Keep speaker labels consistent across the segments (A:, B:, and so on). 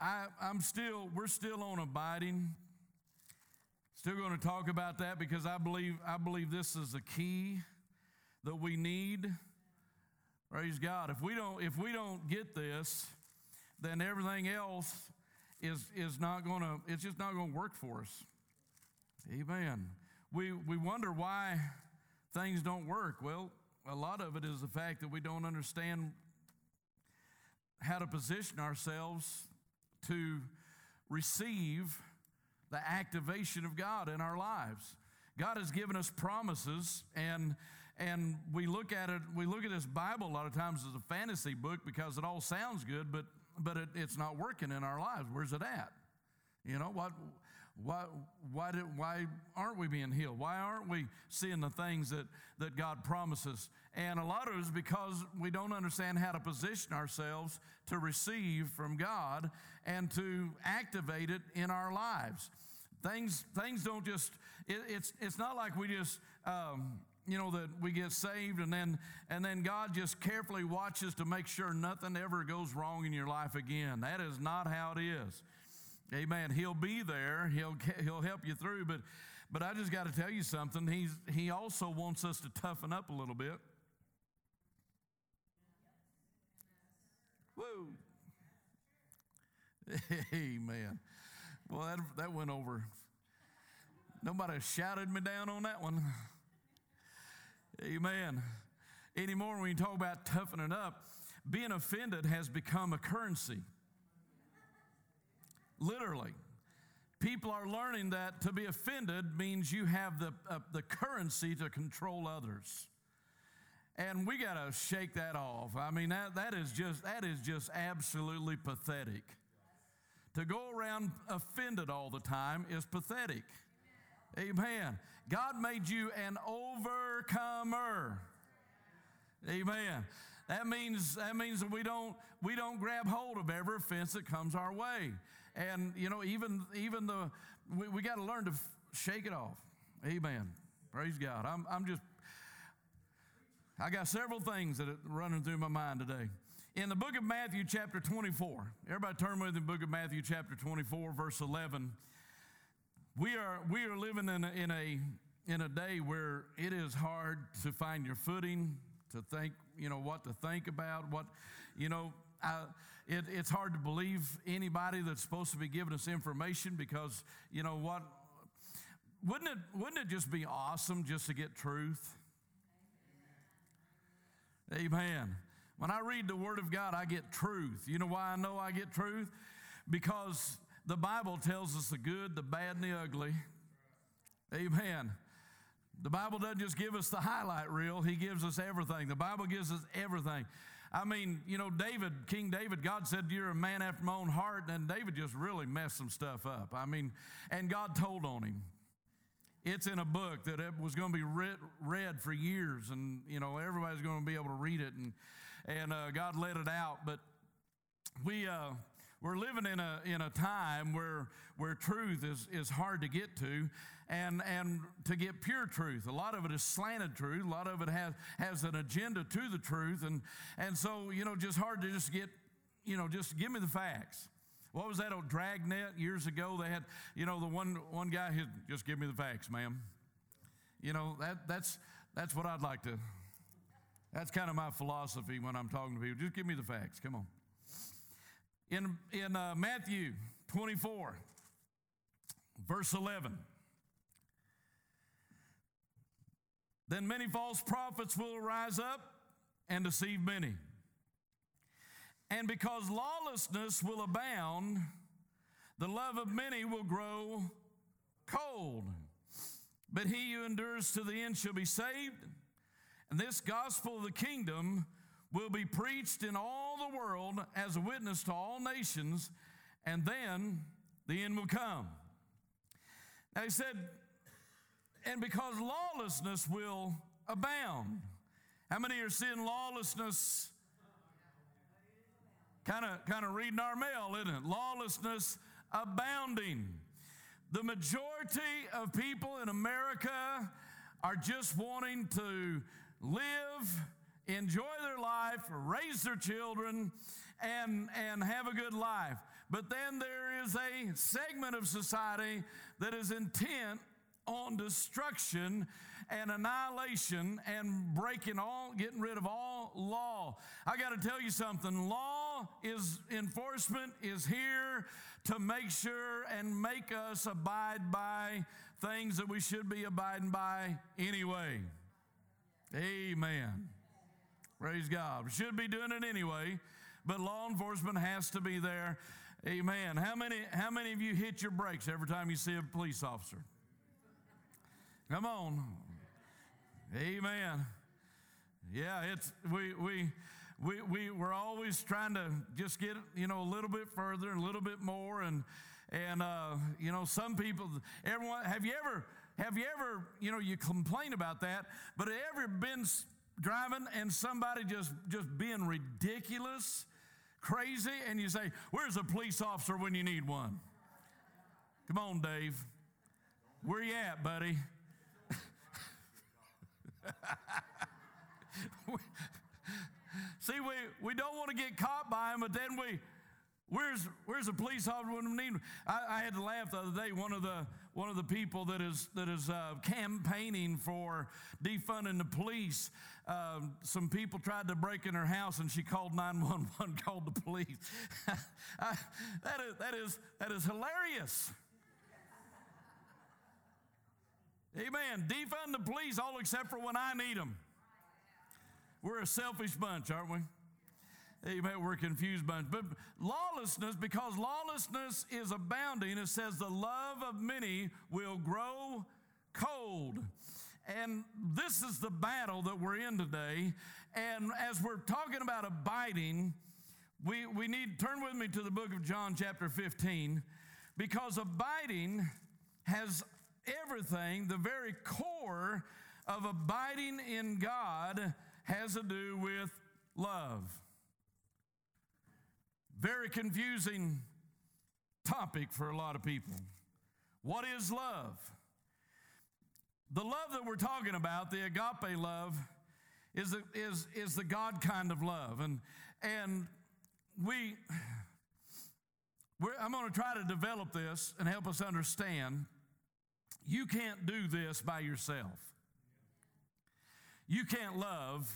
A: I, I'm still, we're still on abiding. Still going to talk about that because I believe, I believe this is a key that we need. Praise God. If we don't, if we don't get this, then everything else is, is not going to, it's just not going to work for us. Amen. We, we wonder why things don't work. Well, a lot of it is the fact that we don't understand how to position ourselves to receive the activation of God in our lives. God has given us promises and and we look at it we look at this bible a lot of times as a fantasy book because it all sounds good but but it, it's not working in our lives where's it at you know what why, why, did, why aren't we being healed? Why aren't we seeing the things that, that God promises? And a lot of it is because we don't understand how to position ourselves to receive from God and to activate it in our lives. Things, things don't just, it, it's, it's not like we just, um, you know that we get saved and then and then God just carefully watches to make sure nothing ever goes wrong in your life again. That is not how it is. Amen. He'll be there. He'll he'll help you through. But but I just got to tell you something. He's he also wants us to toughen up a little bit. Woo. Amen. Well, that, that went over. Nobody shouted me down on that one. Amen. Anymore, when you talk about toughening up, being offended has become a currency. Literally. People are learning that to be offended means you have the, uh, the currency to control others. And we got to shake that off. I mean, that, that, is just, that is just absolutely pathetic. To go around offended all the time is pathetic. Amen. God made you an overcomer. Amen. That means that means that we don't we don't grab hold of every offense that comes our way. And, you know, even, even the, we, we got to learn to f- shake it off. Amen. Praise God. I'm, I'm just, I got several things that are running through my mind today. In the book of Matthew, chapter 24, everybody turn with the book of Matthew, chapter 24, verse 11. We are, we are living in a, in, a, in a day where it is hard to find your footing, to think, you know, what to think about, what, you know, I, it, it's hard to believe anybody that's supposed to be giving us information because, you know what? Wouldn't it, wouldn't it just be awesome just to get truth? Amen. When I read the Word of God, I get truth. You know why I know I get truth? Because the Bible tells us the good, the bad, and the ugly. Amen. The Bible doesn't just give us the highlight reel, He gives us everything. The Bible gives us everything. I mean, you know, David, King David, God said, You're a man after my own heart. And David just really messed some stuff up. I mean, and God told on him. It's in a book that it was going to be read, read for years, and, you know, everybody's going to be able to read it. And, and uh, God let it out. But we, uh, we're living in a, in a time where, where truth is, is hard to get to and, and to get pure truth. A lot of it is slanted truth. A lot of it has, has an agenda to the truth. And, and so, you know, just hard to just get, you know, just give me the facts. What was that old dragnet years ago? They had, you know, the one, one guy who just give me the facts, ma'am. You know, that, that's, that's what I'd like to, that's kind of my philosophy when I'm talking to people. Just give me the facts. Come on. In, in uh, Matthew 24, verse 11, then many false prophets will rise up and deceive many. And because lawlessness will abound, the love of many will grow cold. But he who endures to the end shall be saved. And this gospel of the kingdom will be preached in all the world as a witness to all nations, and then the end will come. Now he said, and because lawlessness will abound. How many are seeing lawlessness? Kind of, kind of reading our mail, isn't it? Lawlessness abounding. The majority of people in America are just wanting to live enjoy their life, raise their children, and, and have a good life. But then there is a segment of society that is intent on destruction and annihilation and breaking all, getting rid of all law. I got to tell you something. Law is enforcement is here to make sure and make us abide by things that we should be abiding by anyway. Amen. Praise God. Should be doing it anyway, but law enforcement has to be there. Amen. How many, how many of you hit your brakes every time you see a police officer? Come on. Amen. Yeah, it's we we we we we're always trying to just get you know a little bit further and a little bit more and and uh, you know some people everyone have you ever have you ever you know you complain about that but have you ever been driving and somebody just just being ridiculous crazy and you say where's a police officer when you need one come on dave where you at buddy See, we, we don't want to get caught by him, but then we, where's, where's the police officer when we need him? I, I, had to laugh the other day. One of the, one of the people that is, that is uh, campaigning for defunding the police, uh, some people tried to break in her house and she called 911, called the police. I, that, is, that, is, that is hilarious. Amen. Defund the police all except for when I need them. We're a selfish bunch, aren't we? Amen. We're confused bunch. But lawlessness, because lawlessness is abounding, it says the love of many will grow cold. And this is the battle that we're in today. And as we're talking about abiding, we, we need turn with me to the book of John, chapter 15, because abiding has everything, the very core of abiding in God has to do with love. Very confusing topic for a lot of people. What is love? The love that we're talking about, the agape love, is, is, is the God kind of love. And, and we, I'm going to try to develop this and help us understand you can't do this by yourself. You can't love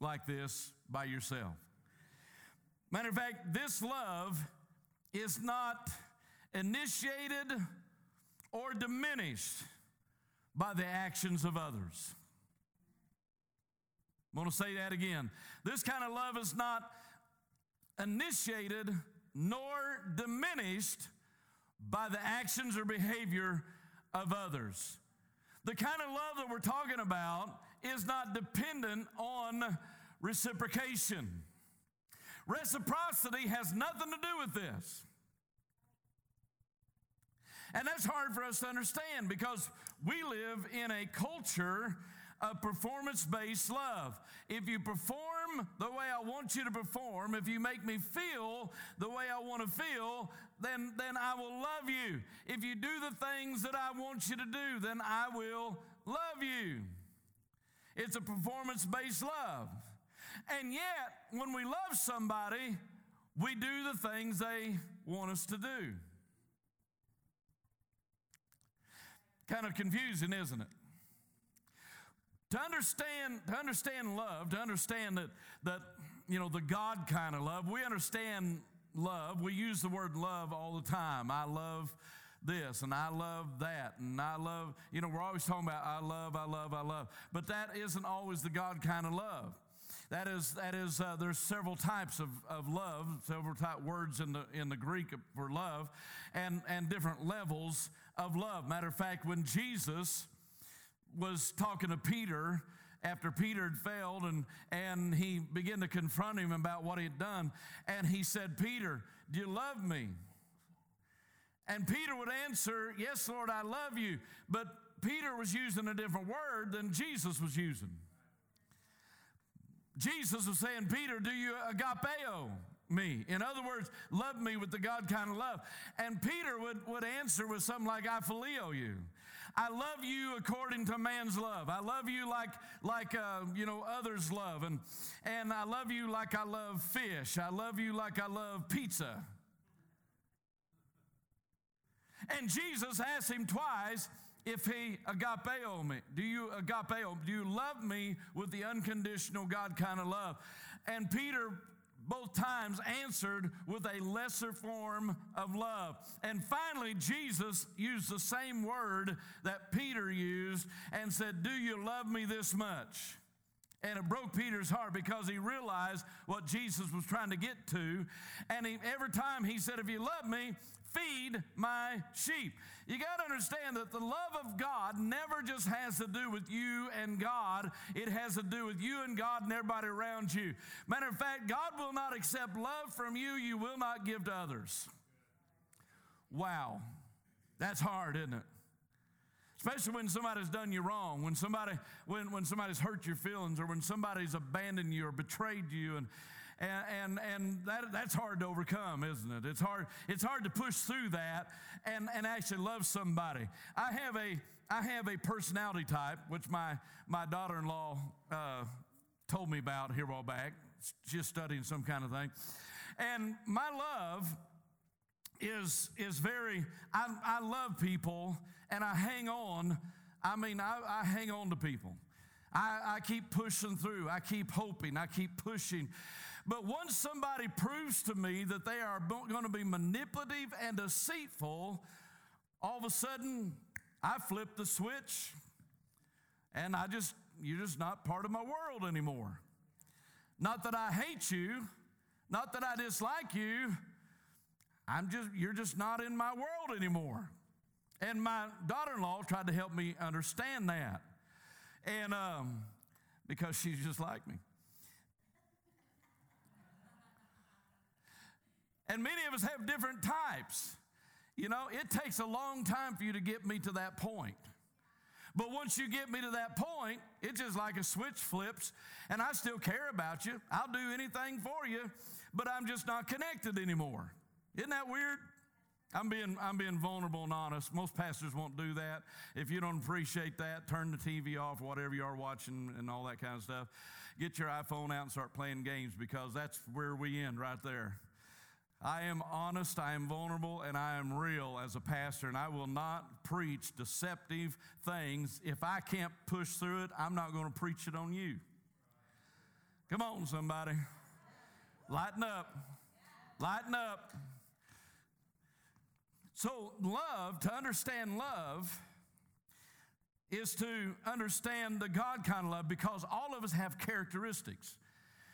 A: like this by yourself. Matter of fact, this love is not initiated or diminished by the actions of others. I'm going to say that again. This kind of love is not initiated nor diminished by the actions or behavior of others. The kind of love that we're talking about is not dependent on reciprocation. Reciprocity has nothing to do with this. And that's hard for us to understand because we live in a culture of performance based love. If you perform the way I want you to perform, if you make me feel the way I want to feel, then, then I will love you. If you do the things that I want you to do, then I will love you. It's a performance based love. And yet, when we love somebody, we do the things they want us to do. Kind of confusing, isn't it? To understand, to understand love, to understand that, that you know, the God kind of love, we understand love. We use the word love all the time. I love this and I love that and I love, you know, we're always talking about I love, I love, I love. But that isn't always the God kind of love. That is, that is uh, there's several types of, of love, several type words in the, in the Greek for love, and, and different levels of love. Matter of fact, when Jesus was talking to Peter, after Peter had failed and, and he began to confront him about what he had done. And he said, Peter, do you love me? And Peter would answer, Yes, Lord, I love you. But Peter was using a different word than Jesus was using. Jesus was saying, Peter, do you agapeo me? In other words, love me with the God kind of love. And Peter would, would answer with something like, I phileo you. I love you according to man's love. I love you like, like uh, you know, others love. And, and I love you like I love fish. I love you like I love pizza. And Jesus asked him twice if he agapeo me. Do you agapeo? Do you love me with the unconditional God kind of love? And Peter both times answered with a lesser form of love. And finally, Jesus used the same word that Peter used and said, Do you love me this much? And it broke Peter's heart because he realized what Jesus was trying to get to. And he, every time he said, If you love me, feed my sheep. You got to understand that the love of God never just has to do with you and God, it has to do with you and God and everybody around you. Matter of fact, God will not accept love from you, you will not give to others. Wow, that's hard, isn't it? Especially when somebody's done you wrong, when somebody when, when somebody's hurt your feelings or when somebody's abandoned you or betrayed you and and, and, and that, that's hard to overcome, isn't it? It's hard, it's hard to push through that and, and actually love somebody. I have a, I have a personality type, which my, my daughter in law uh, told me about here while back. She's studying some kind of thing. And my love is, is very, I, I love people and I hang on. I mean, I, I hang on to people. I, I keep pushing through. I keep hoping. I keep pushing. But once somebody proves to me that they are going to be manipulative and deceitful, all of a sudden I flip the switch and I just, you're just not part of my world anymore. Not that I hate you, not that I dislike you. I'm just, you're just not in my world anymore. And my daughter in law tried to help me understand that. And um, because she's just like me. And many of us have different types. You know, it takes a long time for you to get me to that point. But once you get me to that point, it's just like a switch flips, and I still care about you. I'll do anything for you, but I'm just not connected anymore. Isn't that weird? I'm being, I'm being vulnerable and honest. Most pastors won't do that. If you don't appreciate that, turn the TV off, whatever you are watching, and all that kind of stuff. Get your iPhone out and start playing games because that's where we end right there. I am honest, I am vulnerable, and I am real as a pastor, and I will not preach deceptive things. If I can't push through it, I'm not going to preach it on you. Come on, somebody. Lighten up. Lighten up. So, love, to understand love, is to understand the God kind of love because all of us have characteristics.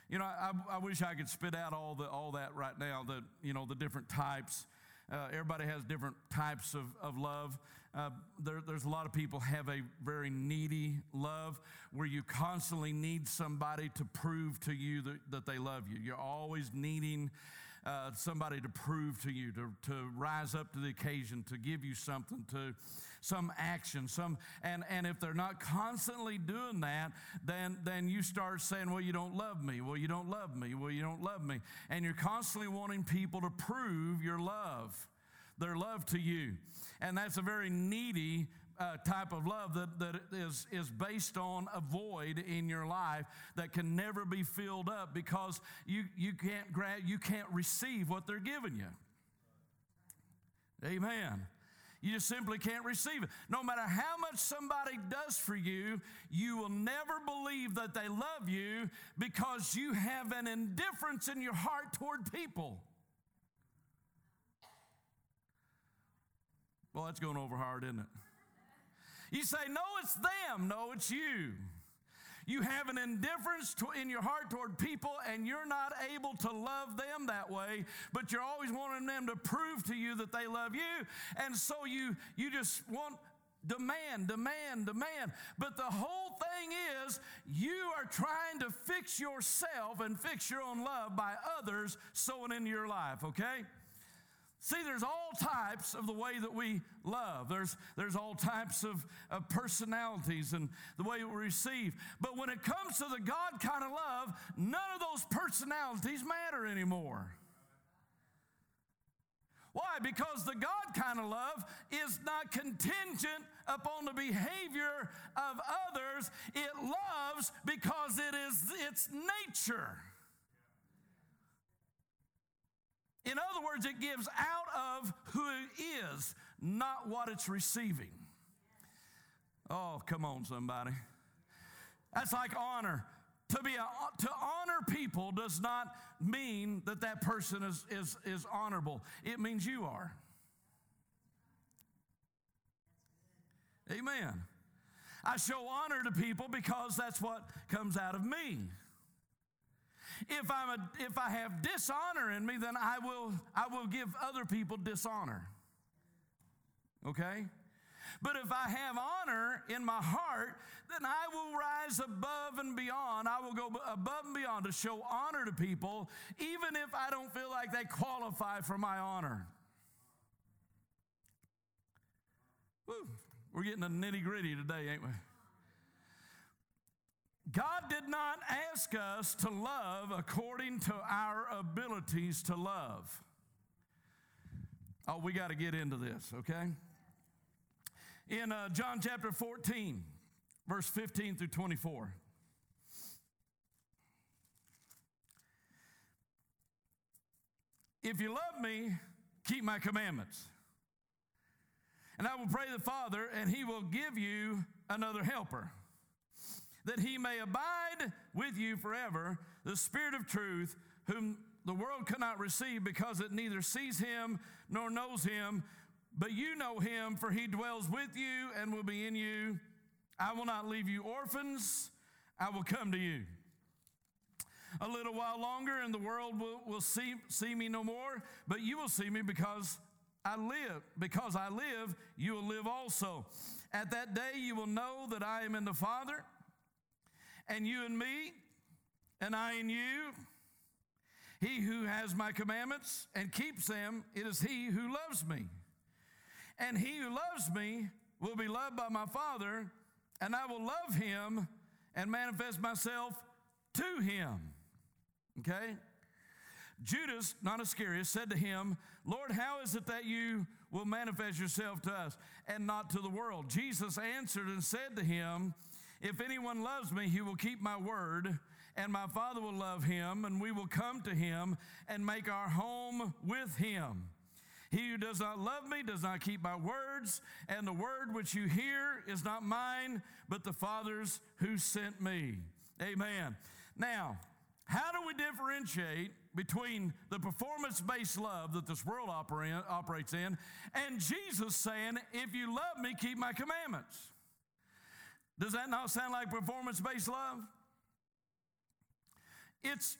A: You know, I, I wish I could spit out all, the, all that right now, the, you know, the different types. Uh, everybody has different types of, of love. Uh, there, there's a lot of people have a very needy love where you constantly need somebody to prove to you that, that they love you. You're always needing uh, somebody to prove to you, to, to rise up to the occasion, to give you something, to some action, some and, and if they're not constantly doing that, then then you start saying, Well, you don't love me, well, you don't love me, well, you don't love me. And you're constantly wanting people to prove your love, their love to you. And that's a very needy uh, type of love that, that is, is based on a void in your life that can never be filled up because you, you, can't grab, you can't receive what they're giving you. Amen. You just simply can't receive it. No matter how much somebody does for you, you will never believe that they love you because you have an indifference in your heart toward people. Well, that's going over hard, isn't it? You say, no, it's them. No, it's you. You have an indifference to, in your heart toward people, and you're not able to love them that way, but you're always wanting them to prove to you that they love you. And so you, you just want demand, demand, demand. But the whole thing is you are trying to fix yourself and fix your own love by others sowing into your life, okay? See, there's all types of the way that we love. There's, there's all types of, of personalities and the way we receive. But when it comes to the God kind of love, none of those personalities matter anymore. Why? Why? Because the God kind of love is not contingent upon the behavior of others. It loves because it is its nature. In other words, it gives out of who it is, not what it's receiving. Oh, come on, somebody. That's like honor. To be a, to honor people does not mean that that person is, is, is honorable. It means you are. Amen. I show honor to people because that's what comes out of me. If, I'm a, if I have dishonor in me, then I will, I will give other people dishonor. Okay? But if I have honor in my heart, then I will rise above and beyond. I will go above and beyond to show honor to people, even if I don't feel like they qualify for my honor. Woo, we're getting a nitty gritty today, ain't we? God did not ask us to love according to our abilities to love. Oh, we got to get into this, okay? In uh, John chapter 14, verse 15 through 24. If you love me, keep my commandments. And I will pray the Father, and he will give you another helper that he may abide with you forever, the Spirit of truth, whom the world cannot receive because it neither sees him nor knows him, but you know him, for he dwells with you and will be in you. I will not leave you orphans, I will come to you. A little while longer, and the world will, will see, see me no more, but you will see me because I live. Because I live, you will live also. At that day, you will know that I am in the Father and you and me, and I and you. He who has my commandments and keeps them, it is he who loves me. And he who loves me will be loved by my Father, and I will love him and manifest myself to him. Okay? Judas, not Iscariot, said to him, Lord, how is it that you will manifest yourself to us and not to the world? Jesus answered and said to him, if anyone loves me, he will keep my word, and my Father will love him, and we will come to him and make our home with him. He who does not love me does not keep my words, and the word which you hear is not mine, but the Father's who sent me. Amen. Now, how do we differentiate between the performance based love that this world operates in and Jesus saying, If you love me, keep my commandments? Does that not sound like performance based love? It's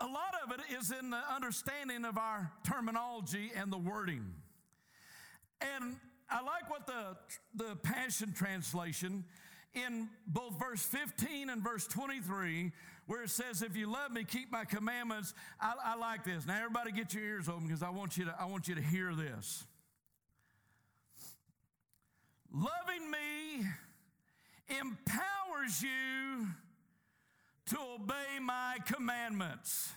A: a lot of it is in the understanding of our terminology and the wording. And I like what the, the Passion Translation in both verse 15 and verse 23, where it says, If you love me, keep my commandments. I, I like this. Now, everybody get your ears open because I want you to, I want you to hear this. Loving me empowers you to obey my commandments.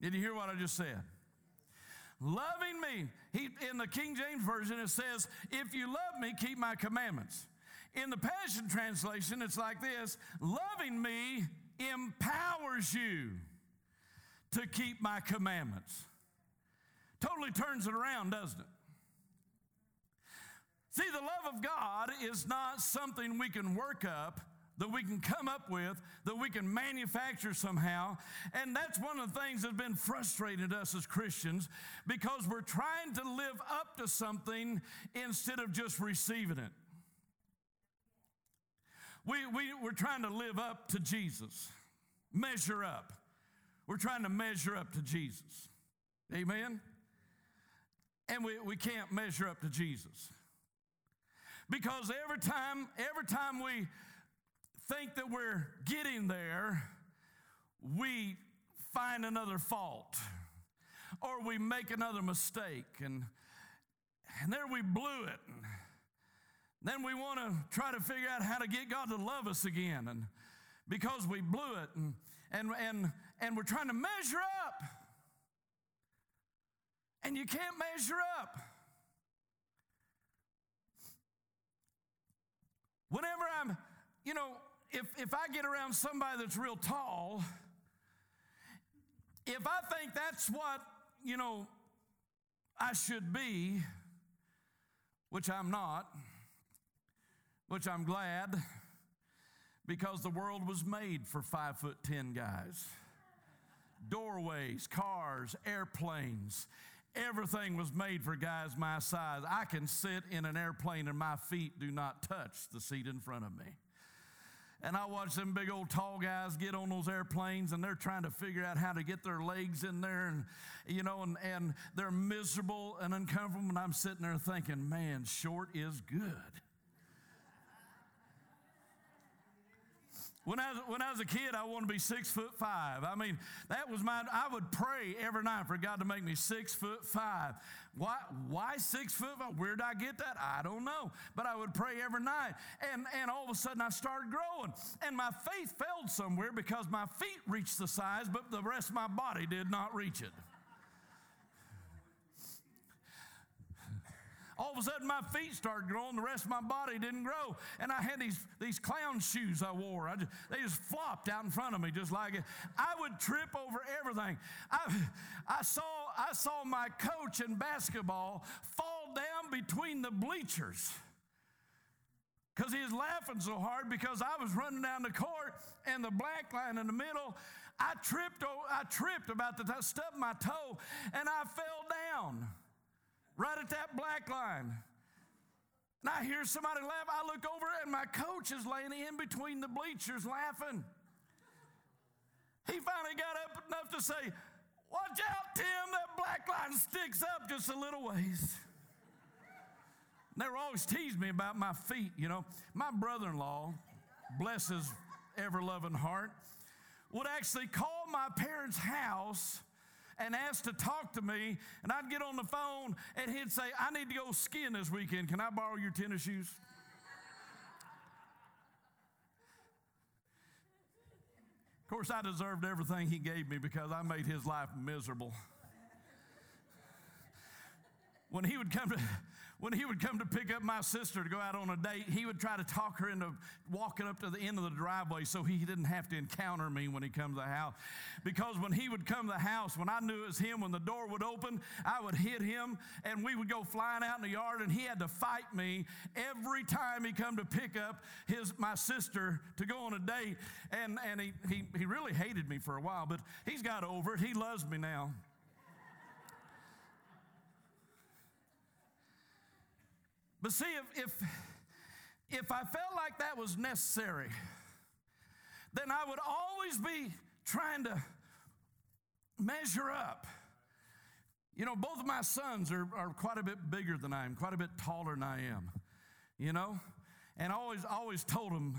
A: Did you hear what I just said? Loving me. He, in the King James Version, it says, If you love me, keep my commandments. In the Passion Translation, it's like this Loving me empowers you to keep my commandments. Totally turns it around, doesn't it? See, the love of God is not something we can work up, that we can come up with, that we can manufacture somehow. And that's one of the things that's been frustrating us as Christians because we're trying to live up to something instead of just receiving it. We, we, we're trying to live up to Jesus, measure up. We're trying to measure up to Jesus. Amen? And we, we can't measure up to Jesus. Because every time, every time we think that we're getting there, we find another fault or we make another mistake and, and there we blew it. And then we want to try to figure out how to get God to love us again. And because we blew it and, and, and, and we're trying to measure up. And you can't measure up. Whenever I'm, you know, if, if I get around somebody that's real tall, if I think that's what, you know, I should be, which I'm not, which I'm glad, because the world was made for five foot ten guys. Doorways, cars, airplanes, everything was made for guys my size. I can sit in an airplane and my feet do not touch the seat in front of me. And I watch them big old tall guys get on those airplanes and they're trying to figure out how to get their legs in there and, you know, and, and they're miserable and uncomfortable. And I'm sitting there thinking, man, short is good. When I, was, when I was a kid, I wanted to be six foot five. I mean, that was my, I would pray every night for God to make me six foot five. Why, why six foot five? Where did I get that? I don't know. But I would pray every night. And, and all of a sudden I started growing. And my faith failed somewhere because my feet reached the size, but the rest of my body did not reach it. All of a sudden my feet started growing, the rest of my body didn't grow. And I had these, these clown shoes I wore. I just, they just flopped out in front of me just like it. I would trip over everything. I, I, saw, I saw my coach in basketball fall down between the bleachers because he was laughing so hard because I was running down the court and the black line in the middle. I tripped, I tripped about to stub my toe and I fell down right at that black line. And I hear somebody laugh. I look over and my coach is laying in between the bleachers laughing. He finally got up enough to say, Watch out, Tim, that black line sticks up just a little ways. They were always teasing me about my feet, you know. My brother in law, bless his ever loving heart, would actually call my parents' house and asked to talk to me, and I'd get on the phone and he'd say, I need to go skiing this weekend. Can I borrow your tennis shoes? Of course, I deserved everything he gave me because I made his life miserable. When he would come to, when he would come to pick up my sister to go out on a date, he would try to talk her into walking up to the end of the driveway so he didn't have to encounter me when he comes to the house. Because when he would come to the house, when I knew it was him, when the door would open, I would hit him and we would go flying out in the yard and he had to fight me every time he come to pick up his my sister to go on a date. And, and he, he, he really hated me for a while, but he's got over it. He loves me now. But see, if, if, if I felt like that was necessary, then I would always be trying to measure up. You know, both of my sons are, are quite a bit bigger than I am, quite a bit taller than I am, you know? And I always, always told them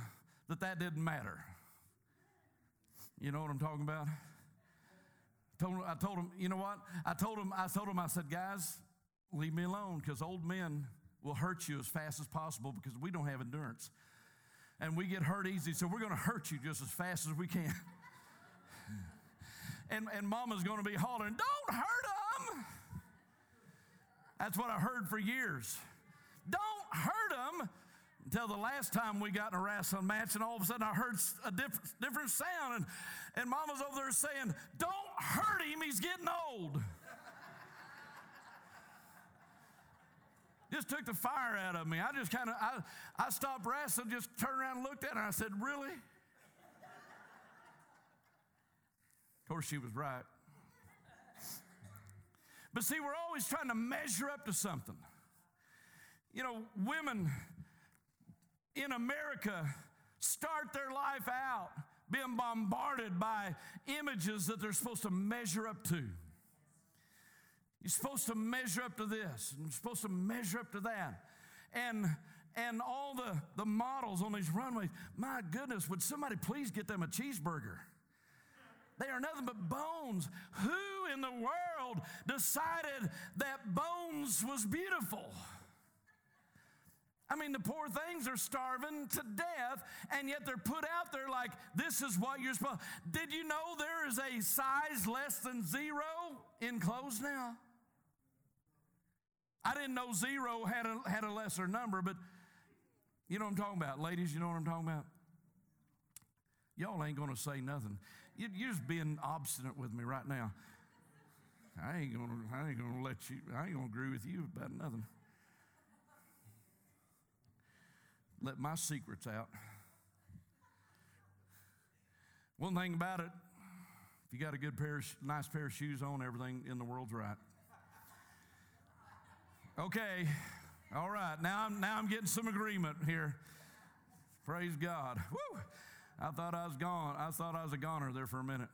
A: that that didn't matter. You know what I'm talking about? I told, I told them, you know what? I told them, I told them, I said, guys, leave me alone because old men will hurt you as fast as possible because we don't have endurance. And we get hurt easy, so we're going to hurt you just as fast as we can. and, and mama's going to be hollering, Don't hurt them. That's what I heard for years. Don't hurt them. Until the last time we got in a wrestling match, and all of a sudden I heard a different, different sound, and, and mama's over there saying, Don't hurt him, he's getting old. Just took the fire out of me. I just kind of, I, I stopped wrestling, just turned around and looked at her, I said, Really? Of course, she was right. But see, we're always trying to measure up to something. You know, women in America start their life out being bombarded by images that they're supposed to measure up to. You're supposed to measure up to this, and you're supposed to measure up to that. And and all the, the models on these runways, my goodness, would somebody please get them a cheeseburger? They are nothing but bones. Who in the world decided that bones was beautiful? I mean, the poor things are starving to death, and yet they're put out there like, this is what you're supposed Did you know there is a size less than zero in clothes now? I didn't know zero had a, had a lesser number, but you know what I'm talking about. Ladies, you know what I'm talking about? Y'all ain't going to say nothing. You, you're just being obstinate with me right now. I ain't gonna, I ain't gonna let you, I ain't gonna agree with you about nothing. Let my secrets out. One thing about it, if you got a good pair of, nice pair of shoes on, everything in the world's right. Okay, all right. Now I'm now I'm getting some agreement here. Praise God. Woo! I thought I was gone. I thought I was a goner there for a minute.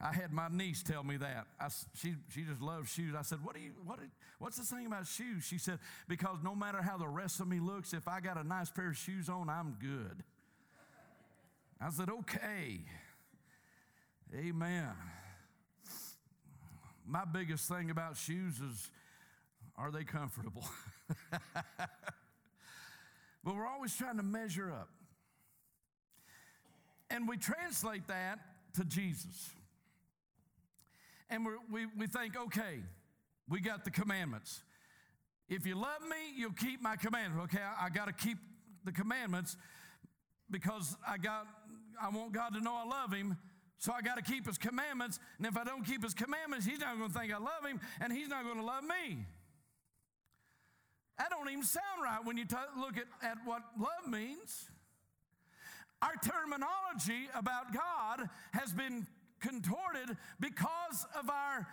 A: I had my niece tell me that. I, she, she just loves shoes. I said, what do you, what, what's the thing about shoes? She said, because no matter how the rest of me looks, if I got a nice pair of shoes on, I'm good. I said, okay. Amen. My biggest thing about shoes is, are they comfortable? but we're always trying to measure up. And we translate that to Jesus. And we we, think, okay, we got the commandments. If you love me, you'll keep my commandments. Okay, I, I got to keep the commandments because I got I want God to know I love him. So I got to keep his commandments. And if I don't keep his commandments, he's not going to think I love him and he's not going to love me. That don't even sound right when you t- look at, at what love means. Our terminology about God has been contorted because of our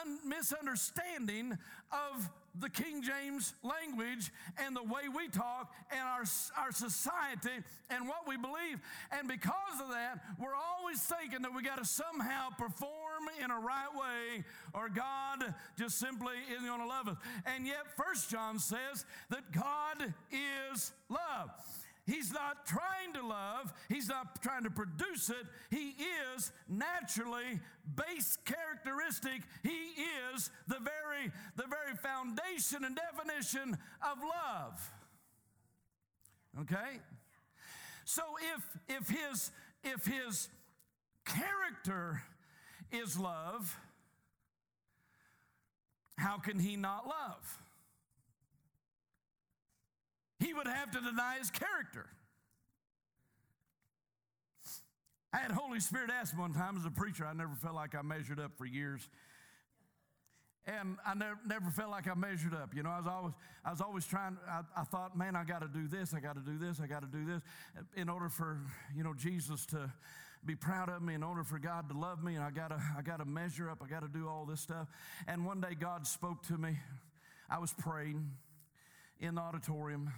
A: un- misunderstanding of the King James language and the way we talk and our, our society and what we believe. And because of that, we're always thinking that we got to somehow perform in a right way or God just simply isn't going to love us. And yet, First John says that God is love. He's not trying to love, he's not trying to produce it. He is naturally base characteristic. He is the very the very foundation and definition of love. Okay? So if if his if his character is love, how can he not love? He would have to deny his character. I had Holy Spirit ask one time as a preacher, I never felt like I measured up for years. And I never, never felt like I measured up. You know, I was always, I was always trying, I, I thought, man, I got to do this, I got to do this, I got to do this in order for, you know, Jesus to be proud of me, in order for God to love me, and I got to, I got to measure up, I got to do all this stuff. And one day God spoke to me. I was praying in the auditorium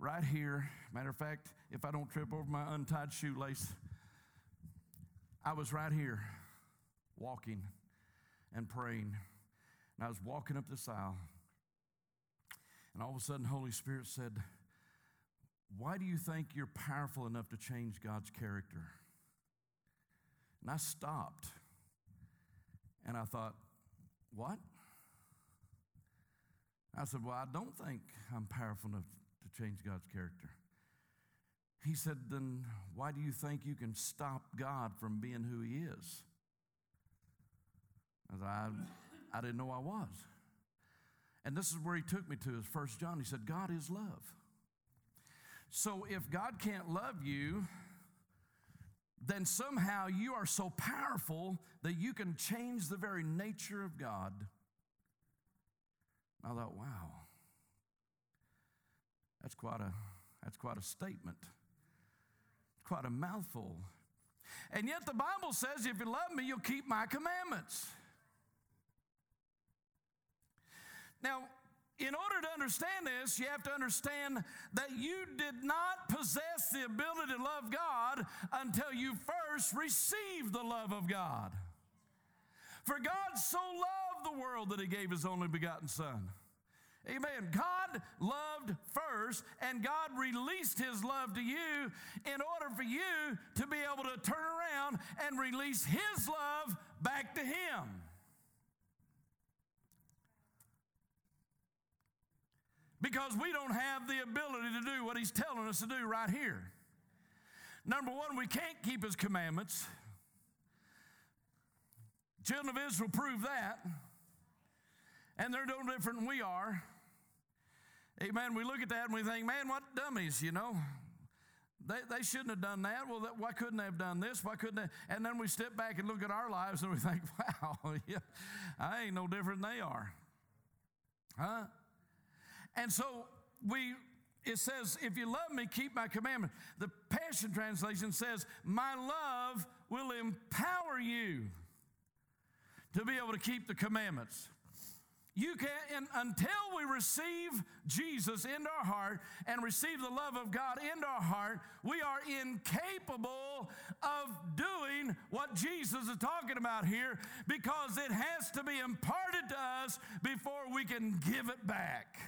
A: right here. Matter of fact, if I don't trip over my untied shoelace, I was right here walking and praying. And I was walking up this aisle. And all of a sudden, Holy Spirit said, Why do you think you're powerful enough to change God's character? And I stopped. And I thought, What? I said, Well, I don't think I'm powerful enough change God's character. He said, Then why do you think you can stop God from being who He is? As I, I didn't know I was. And this is where he took me to is First John. He said, God is love. So if God can't love you, then somehow you are so powerful that you can change the very nature of God. I thought, wow. That's quite a, that's quite a statement, quite a mouthful. And yet the Bible says, if you love me, you'll keep my commandments. Now, in order to understand this, you have to understand that you did not possess the ability to love God until you first received the love of God. For God so loved the world that he gave his only begotten Son Amen. God loved first, and God released His love to you in order for you to be able to turn around and release His love back to Him. because we don't have the ability to do what He's telling us to do right here. Number one, we can't keep His commandments. Children of Israel prove that. And they're no different than we are. Amen. We look at that and we think, man, what dummies, you know? They, they shouldn't have done that. Well, that, why couldn't they have done this? Why couldn't they? And then we step back and look at our lives and we think, wow, yeah, I ain't no different than they are. Huh? And so we, it says, if you love me, keep my commandment. The Passion Translation says, my love will empower you to be able to keep the commandments. You can until we receive Jesus into our heart and receive the love of God into our heart, we are incapable of doing what Jesus is talking about here because it has to be imparted to us before we can give it back.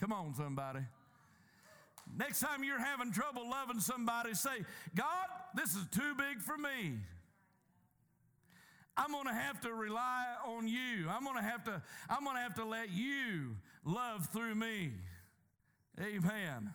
A: Come on, somebody. Next time you're having trouble loving somebody, say, God, this is too big for me. I'm going to have to rely on you. I'm going to have to I'm going to have to let you love through me. Amen.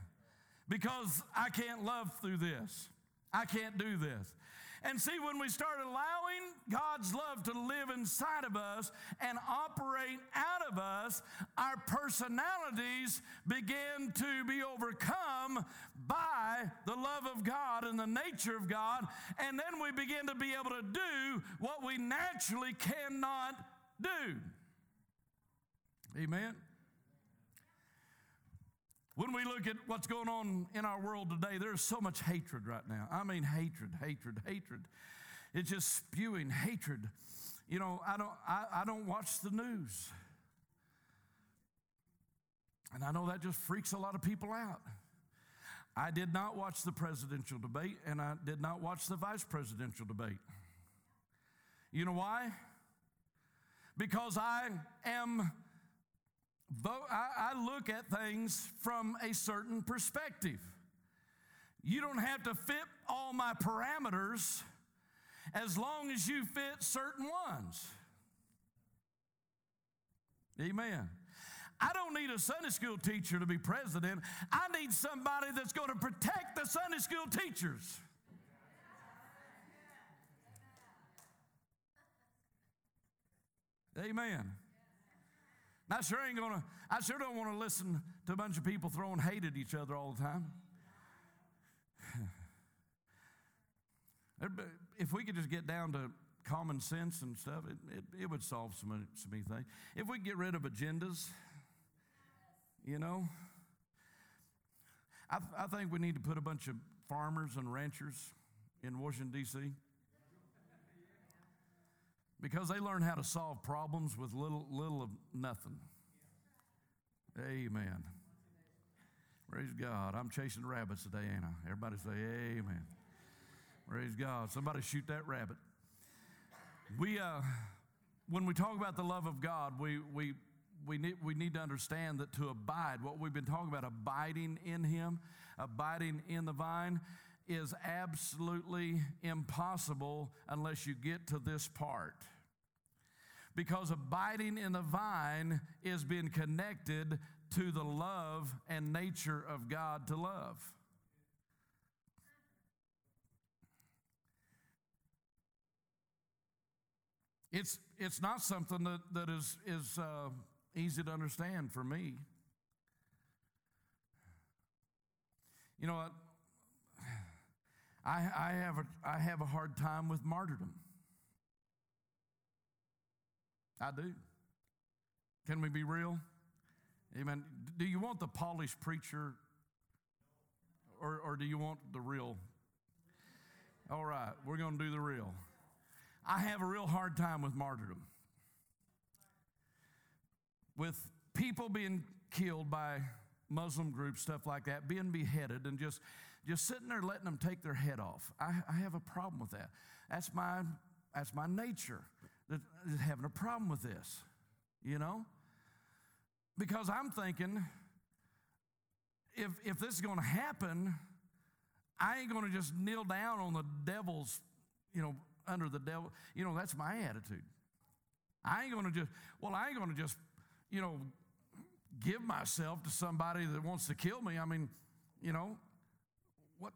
A: Because I can't love through this. I can't do this. And see, when we start allowing God's love to live inside of us and operate out of us, our personalities begin to be overcome by the love of God and the nature of God. And then we begin to be able to do what we naturally cannot do. Amen. When we look at what's going on in our world today, there's so much hatred right now. I mean, hatred, hatred, hatred. It's just spewing hatred. You know, I don't, I, I don't watch the news. And I know that just freaks a lot of people out. I did not watch the presidential debate, and I did not watch the vice presidential debate. You know why? Because I am I, look at things from a certain perspective. You don't have to fit all my parameters as long as you fit certain ones. Amen. I don't need a Sunday school teacher to be president. I need somebody that's going to protect the Sunday school teachers. Amen. I sure ain't gonna, I sure don't want to listen to a bunch of people throwing hate at each other all the time. If we could just get down to common sense and stuff, it, it, it would solve some, some things. If we get rid of agendas, you know, I, I think we need to put a bunch of farmers and ranchers in Washington, D.C because they learn how to solve problems with little, little of nothing. Amen. Praise God. I'm chasing rabbits today, I? Everybody say amen. Praise God. Somebody shoot that rabbit. We, uh, when we talk about the love of God, we, we, we, need, we need to understand that to abide, what we've been talking about, abiding in Him, abiding in the vine, is absolutely impossible unless you get to this part. Because abiding in the vine is being connected to the love and nature of God to love. It's, it's not something that, that is, is uh, easy to understand for me. You know what? I, I, have a, I have a hard time with martyrdom. I do. Can we be real? Amen. Do you want the polished preacher or, or do you want the real? All right, we're going to do the real. I have a real hard time with martyrdom. With people being killed by Muslim groups, stuff like that, being beheaded, and just just sitting there letting them take their head off. I, I have a problem with that. That's my, that's my nature, having a problem with this, you know? Because I'm thinking, if, if this is going to happen, I ain't going to just kneel down on the devil's, you know, under the devil. You know, that's my attitude. I ain't going to just, well, I ain't going to just, you know, give myself to somebody that wants to kill me. I mean, you know, what?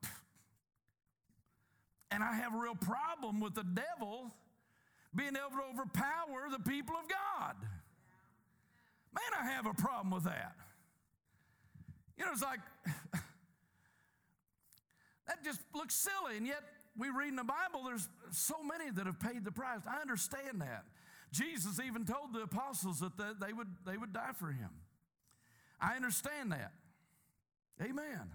A: And I have a real problem with the devil being able to overpower the people of God. Man, I have a problem with that. You know, it's like, that just looks silly, and yet we read in the Bible there's so many that have paid the price. I understand that. Jesus even told the apostles that they would, they would die for him. I understand that. Amen.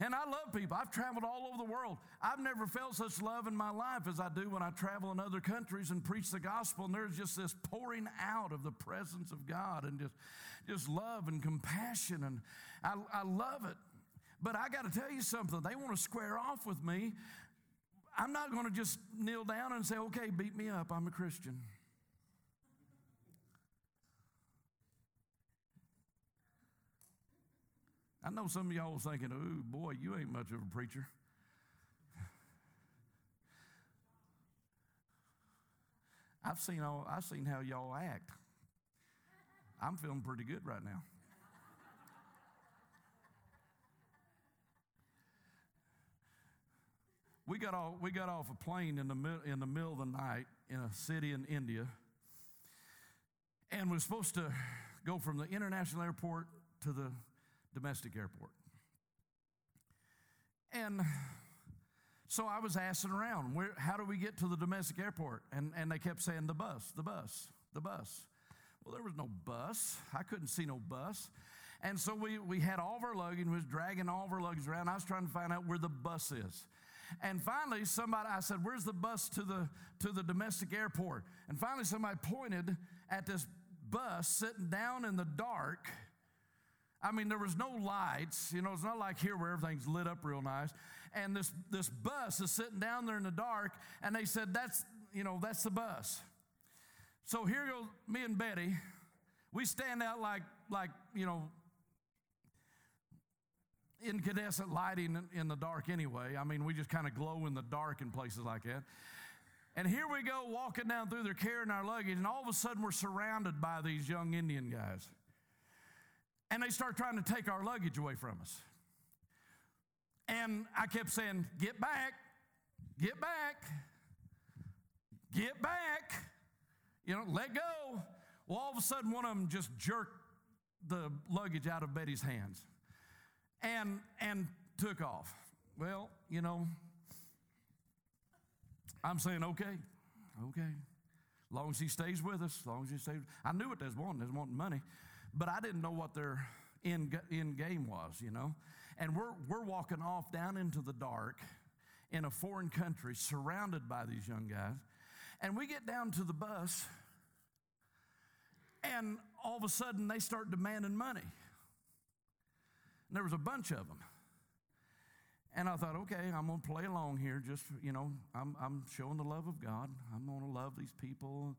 A: And I love people. I've traveled all over the world. I've never felt such love in my life as I do when I travel in other countries and preach the gospel. And there's just this pouring out of the presence of God and just, just love and compassion. And I, I love it. But I got to tell you something. They want to square off with me. I'm not going to just kneel down and say, okay, beat me up. I'm a Christian. I know some of y'all was thinking, oh boy, you ain't much of a preacher. I've seen all, I've seen how y'all act. I'm feeling pretty good right now. we got off, we got off a plane in the, in the middle of the night in a city in India, and we're supposed to go from the international airport to the domestic airport. And so I was asking around, where, how do we get to the domestic airport? And, and they kept saying, the bus, the bus, the bus. Well, there was no bus. I couldn't see no bus. And so we, we had all of our luggage, was dragging all of our luggage around. I was trying to find out where the bus is. And finally, somebody, I said, Where's the bus to the, to the domestic airport? And finally, somebody pointed at this bus sitting down in the dark I mean, there was no lights. You know, it's not like here where everything's lit up real nice. And this, this bus is sitting down there in the dark, and they said, that's, you know, that's the bus. So here goes me and Betty. We stand out like, like you know, incandescent lighting in the dark anyway. I mean, we just kind of glow in the dark in places like that. And here we go walking down through there carrying our luggage, and all of a sudden we're surrounded by these young Indian guys. And they start trying to take our luggage away from us. And I kept saying, Get back, get back, get back, you know, let go. Well, all of a sudden, one of them just jerked the luggage out of Betty's hands and, and took off. Well, you know, I'm saying, okay, okay. Long as he stays with us, long as he stays. I knew was wanting. They was wanting money but I didn't know what their end, end game was, you know. And we're, we're walking off down into the dark in a foreign country surrounded by these young guys. And we get down to the bus, and all of a sudden they start demanding money. And there was a bunch of them. And I thought, okay, I'm going to play along here. Just, you know, I'm, I'm showing the love of God. I'm going to love these people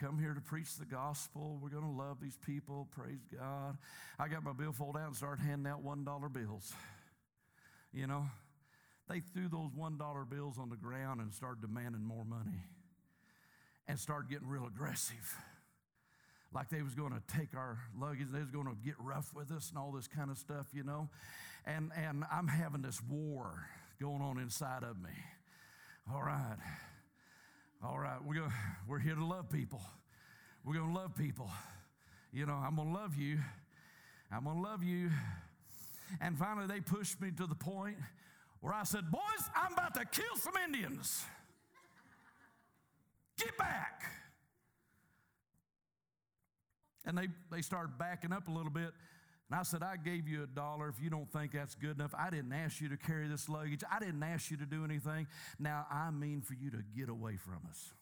A: come here to preach the gospel. We're going to love these people. Praise God. I got my billfold out and started handing out $1 bills. You know, they threw those $1 bills on the ground and started demanding more money and started getting real aggressive. Like they was going to take our luggage, they was going to get rough with us and all this kind of stuff, you know. And, and I'm having this war going on inside of me. All right. All right, we're, gonna, we're here to love people. We're going to love people. You know, I'm going to love you. I'm going to love you. And finally, they pushed me to the point where I said, Boys, I'm about to kill some Indians. Get back. And they, they started backing up a little bit. And I said, I gave you a dollar. If you don't think that's good enough, I didn't ask you to carry this luggage. I didn't ask you to do anything. Now I mean for you to get away from us.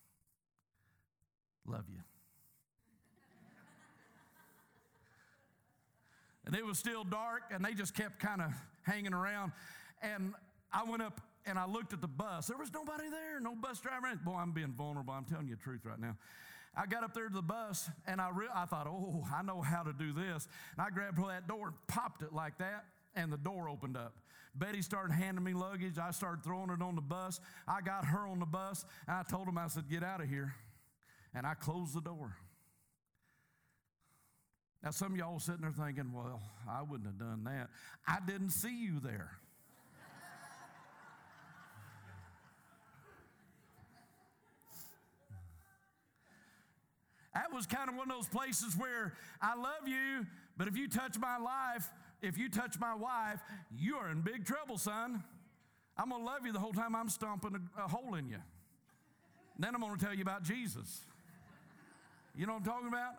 A: Love you. and it was still dark, and they just kept kind of hanging around. And I went up and I looked at the bus. There was nobody there, no bus driver. Boy, I'm being vulnerable. I'm telling you the truth right now. I got up there to the bus and I, re- I thought, oh, I know how to do this. And I grabbed that door and popped it like that, and the door opened up. Betty started handing me luggage. I started throwing it on the bus. I got her on the bus, and I told him, I said, get out of here. And I closed the door. Now, some of y'all sitting there thinking, well, I wouldn't have done that. I didn't see you there. That was kind of one of those places where I love you, but if you touch my life, if you touch my wife, you are in big trouble, son. I'm going to love you the whole time I'm stomping a, hole in you. Then I'm going to tell you about Jesus. You know what I'm talking about?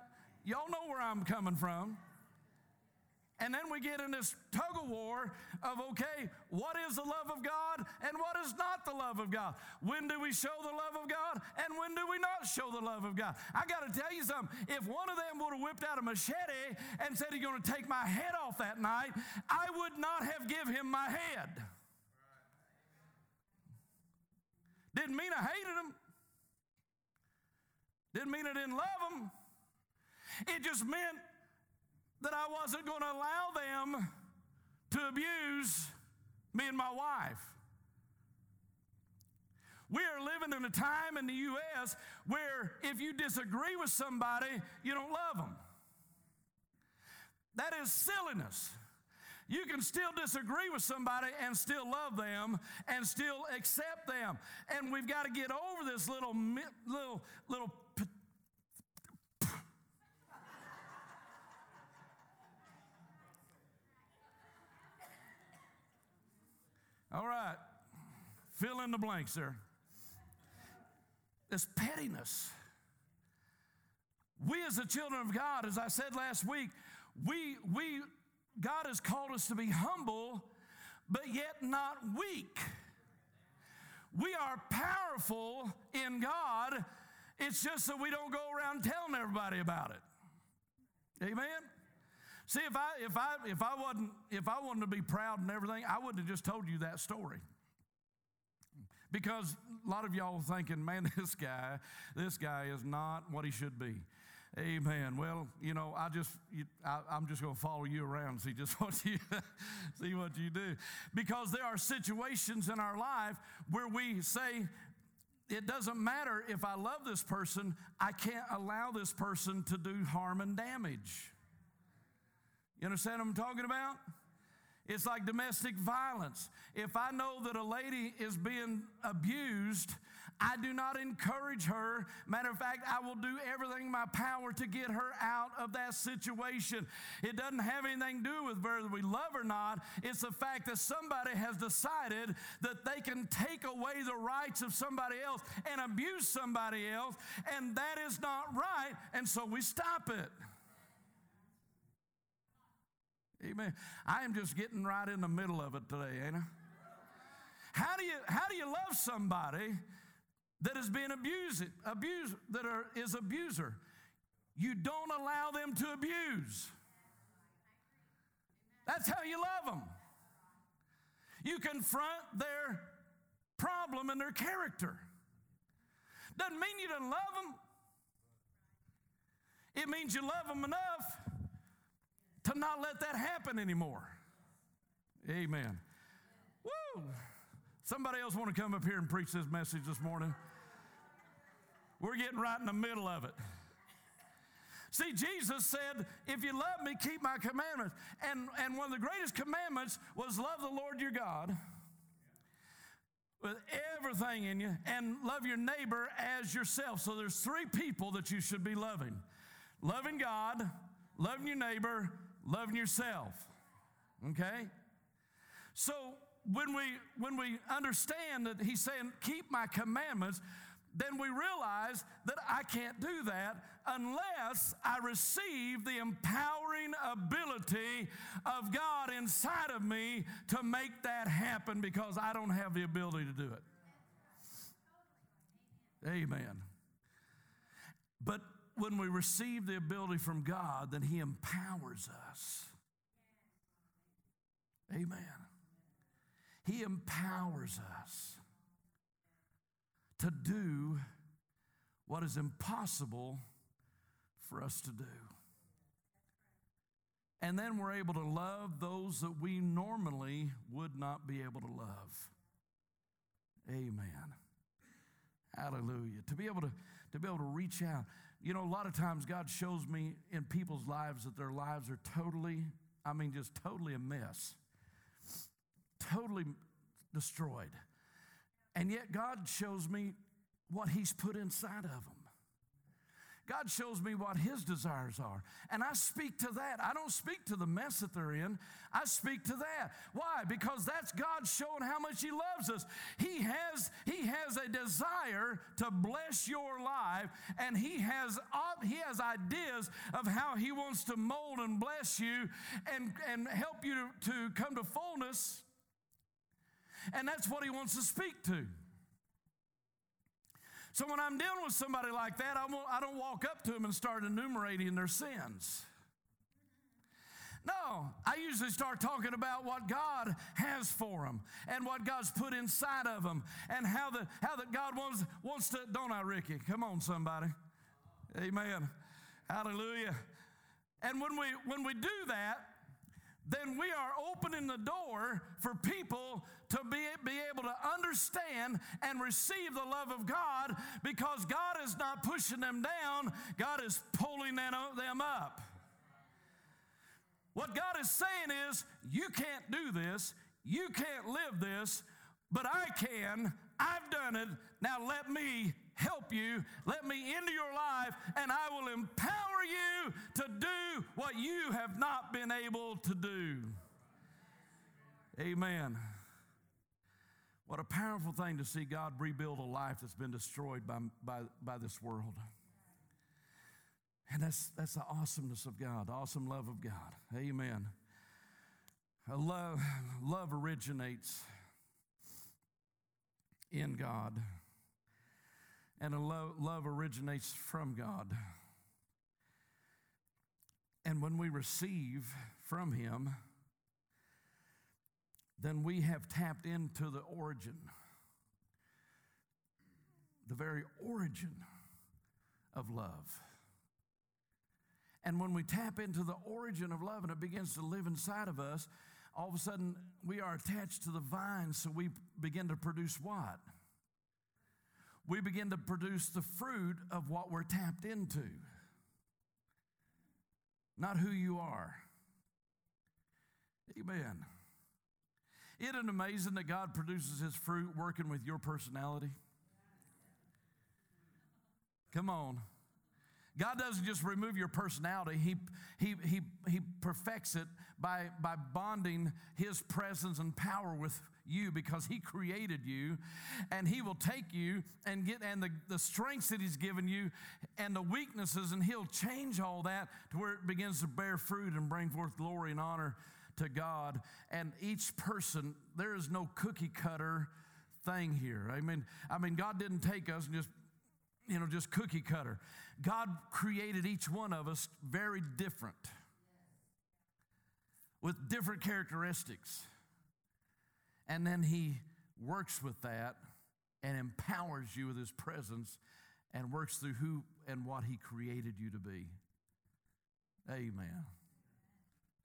A: Y'all know where I'm coming from. And then we get in this tug of war of, okay, what is the love of God and what is not the love of God? When do we show the love of God and when do we not show the love of God? I got to tell you something. If one of them would have whipped out a machete and said he's going to take my head off that night, I would not have give him my head. Didn't mean I hated him. Didn't mean I didn't love him. It just meant that I wasn't going to allow them to abuse me and my wife. We are living in a time in the U.S. where if you disagree with somebody, you don't love them. That is silliness. You can still disagree with somebody and still love them and still accept them. And we've got to get over this little little little All right. Fill in the blanks there. This pettiness. We, as the children of God, as I said last week, we, we, God has called us to be humble, but yet not weak. We are powerful in God. It's just that we don't go around telling everybody about it. Amen? See, if I if I if I wasn't if I wanted to be proud and everything, I wouldn't have just told you that story. Because a lot of y'all thinking, man, this guy, this guy is not what he should be. Amen. Well, you know, I just, you, I, am just going to follow you around and see just what you, see what you do, because there are situations in our life where we say, it doesn't matter if I love this person, I can't allow this person to do harm and damage. You understand what I'm talking about? It's like domestic violence. If I know that a lady is being abused, I do not encourage her. Matter of fact, I will do everything in my power to get her out of that situation. It doesn't have anything to do with whether we love or not. It's the fact that somebody has decided that they can take away the rights of somebody else and abuse somebody else, and that is not right, and so we stop it. Amen. I am just getting right in the middle of it today, ain't I? How do you how do you love somebody that is being abused, abused that are, is abuser? You don't allow them to abuse. That's how you love them. You confront their problem and their character. Doesn't mean you don't love them. It means you love them enough to not let that happen anymore. Amen. Woo! Somebody else want to come up here and preach this message this morning? We're getting right in the middle of it. See, Jesus said, If you love me, keep my commandments. And, and one of the greatest commandments was love the Lord your God with everything in you and love your neighbor as yourself. So there's three people that you should be loving loving God, loving your neighbor, loving yourself. Okay? So when we when we understand that he's saying keep my commandments, then we realize that I can't do that unless I receive the empowering ability of God inside of me to make that happen because I don't have the ability to do it. Amen. But when we receive the ability from God, then He empowers us. Amen. He empowers us to do what is impossible for us to do. And then we're able to love those that we normally would not be able to love. Amen. Hallelujah. To be able to, to be able to reach out. You know, a lot of times God shows me in people's lives that their lives are totally, I mean, just totally a mess, totally destroyed. And yet God shows me what He's put inside of them. God shows me what His desires are. And I speak to that. I don't speak to the mess that they're in, I speak to that. Why? Because that's God showing how much He loves us. He has, he has a desire to bless your life, and He has, uh, he has ideas of how He wants to mold and bless you and, and help you to, to come to fullness. And that's what He wants to speak to. So when I'm dealing with somebody like that, I, I don't walk up to them and start enumerating their sins. No, I usually start talking about what God has for them and what God's put inside of them and how how that God wants wants to. Don't I, Ricky? Come on, somebody. Amen. Hallelujah. And when we when we do that, then we are opening the door for people to be, be able to understand and receive the love of God because God is not pushing them down, God is pulling them up. What God is saying is, you can't do this, you can't live this, but I can. I've done it. Now let me help you. Let me into your life, and I will empower you to do what you have not been able to do. Amen. What a powerful thing to see God rebuild a life that's been destroyed by, by, by this world. And that's, that's the awesomeness of God, the awesome love of God. Amen. Love, love originates in God, and a love, love originates from God. And when we receive from Him, then we have tapped into the origin, the very origin of love. And when we tap into the origin of love and it begins to live inside of us, all of a sudden we are attached to the vine, so we begin to produce what? We begin to produce the fruit of what we're tapped into, not who you are. Amen. Isn't it amazing that God produces His fruit working with your personality? Come on. God doesn't just remove your personality, He, he, he, he perfects it by, by bonding His presence and power with you because He created you. And He will take you and get, and the, the strengths that He's given you and the weaknesses, and He'll change all that to where it begins to bear fruit and bring forth glory and honor to God. And each person, there is no cookie cutter thing here. I mean, I mean, God didn't take us and just, you know, just cookie cutter. God created each one of us very different with different characteristics. And then He works with that and empowers you with His presence and works through who and what He created you to be. Amen.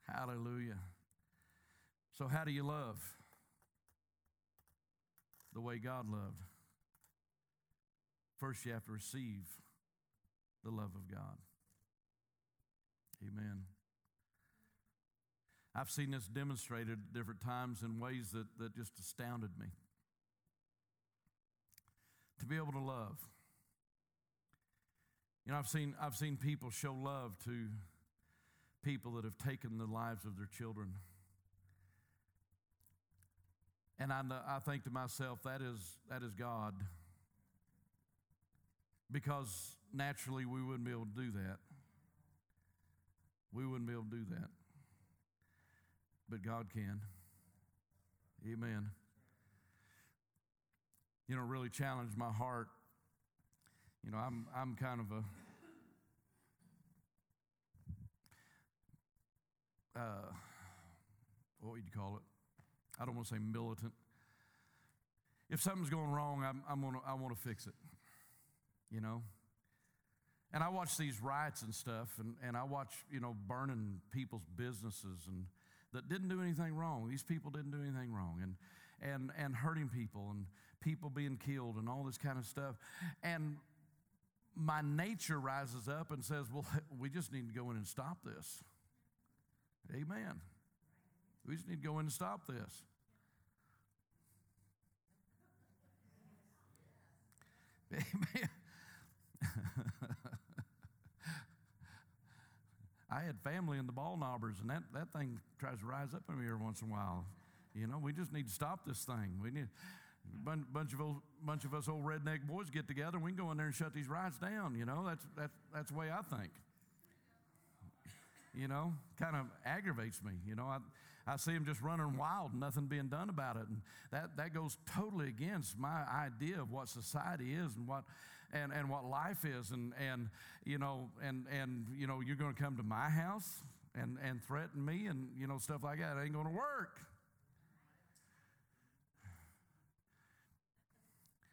A: Hallelujah. So, how do you love? The way God loved. First, you have to receive the love of God. Amen. I've seen this demonstrated at different times in ways that, that just astounded me. To be able to love. You know, I've seen, I've seen people show love to people that have taken the lives of their children. And I, I think to myself, that is, that is God. Because naturally we wouldn't be able to do that. We wouldn't be able to do that. But God can. Amen. You know, really challenged my heart. You know, I'm, I'm kind of a. Uh, what would you call it? I don't want to say militant. If something's going wrong, I'm, I'm gonna, I want to fix it, you know? And I watch these riots and stuff, and, and I watch, you know, burning people's businesses and that didn't do anything wrong. These people didn't do anything wrong, and, and, and hurting people and people being killed and all this kind of stuff. And my nature rises up and says, well, we just need to go in and stop this. Amen. We just need to go in and stop this. Amen. I had family in the Bald Knobbers, and that, that thing tries to rise up in me every once in a while. You know, we just need to stop this thing. We need a bunch of old, bunch of us old redneck boys get together, we can go in there and shut these riots down. You know, that's that's that's the way I think. You know, kind of aggravates me. You know, I I see them just running wild, nothing being done about it, and that that goes totally against my idea of what society is and what and, and what life is and, and you know and, and you know you're going to come to my house and, and threaten me and you know stuff like that. It ain't going to work.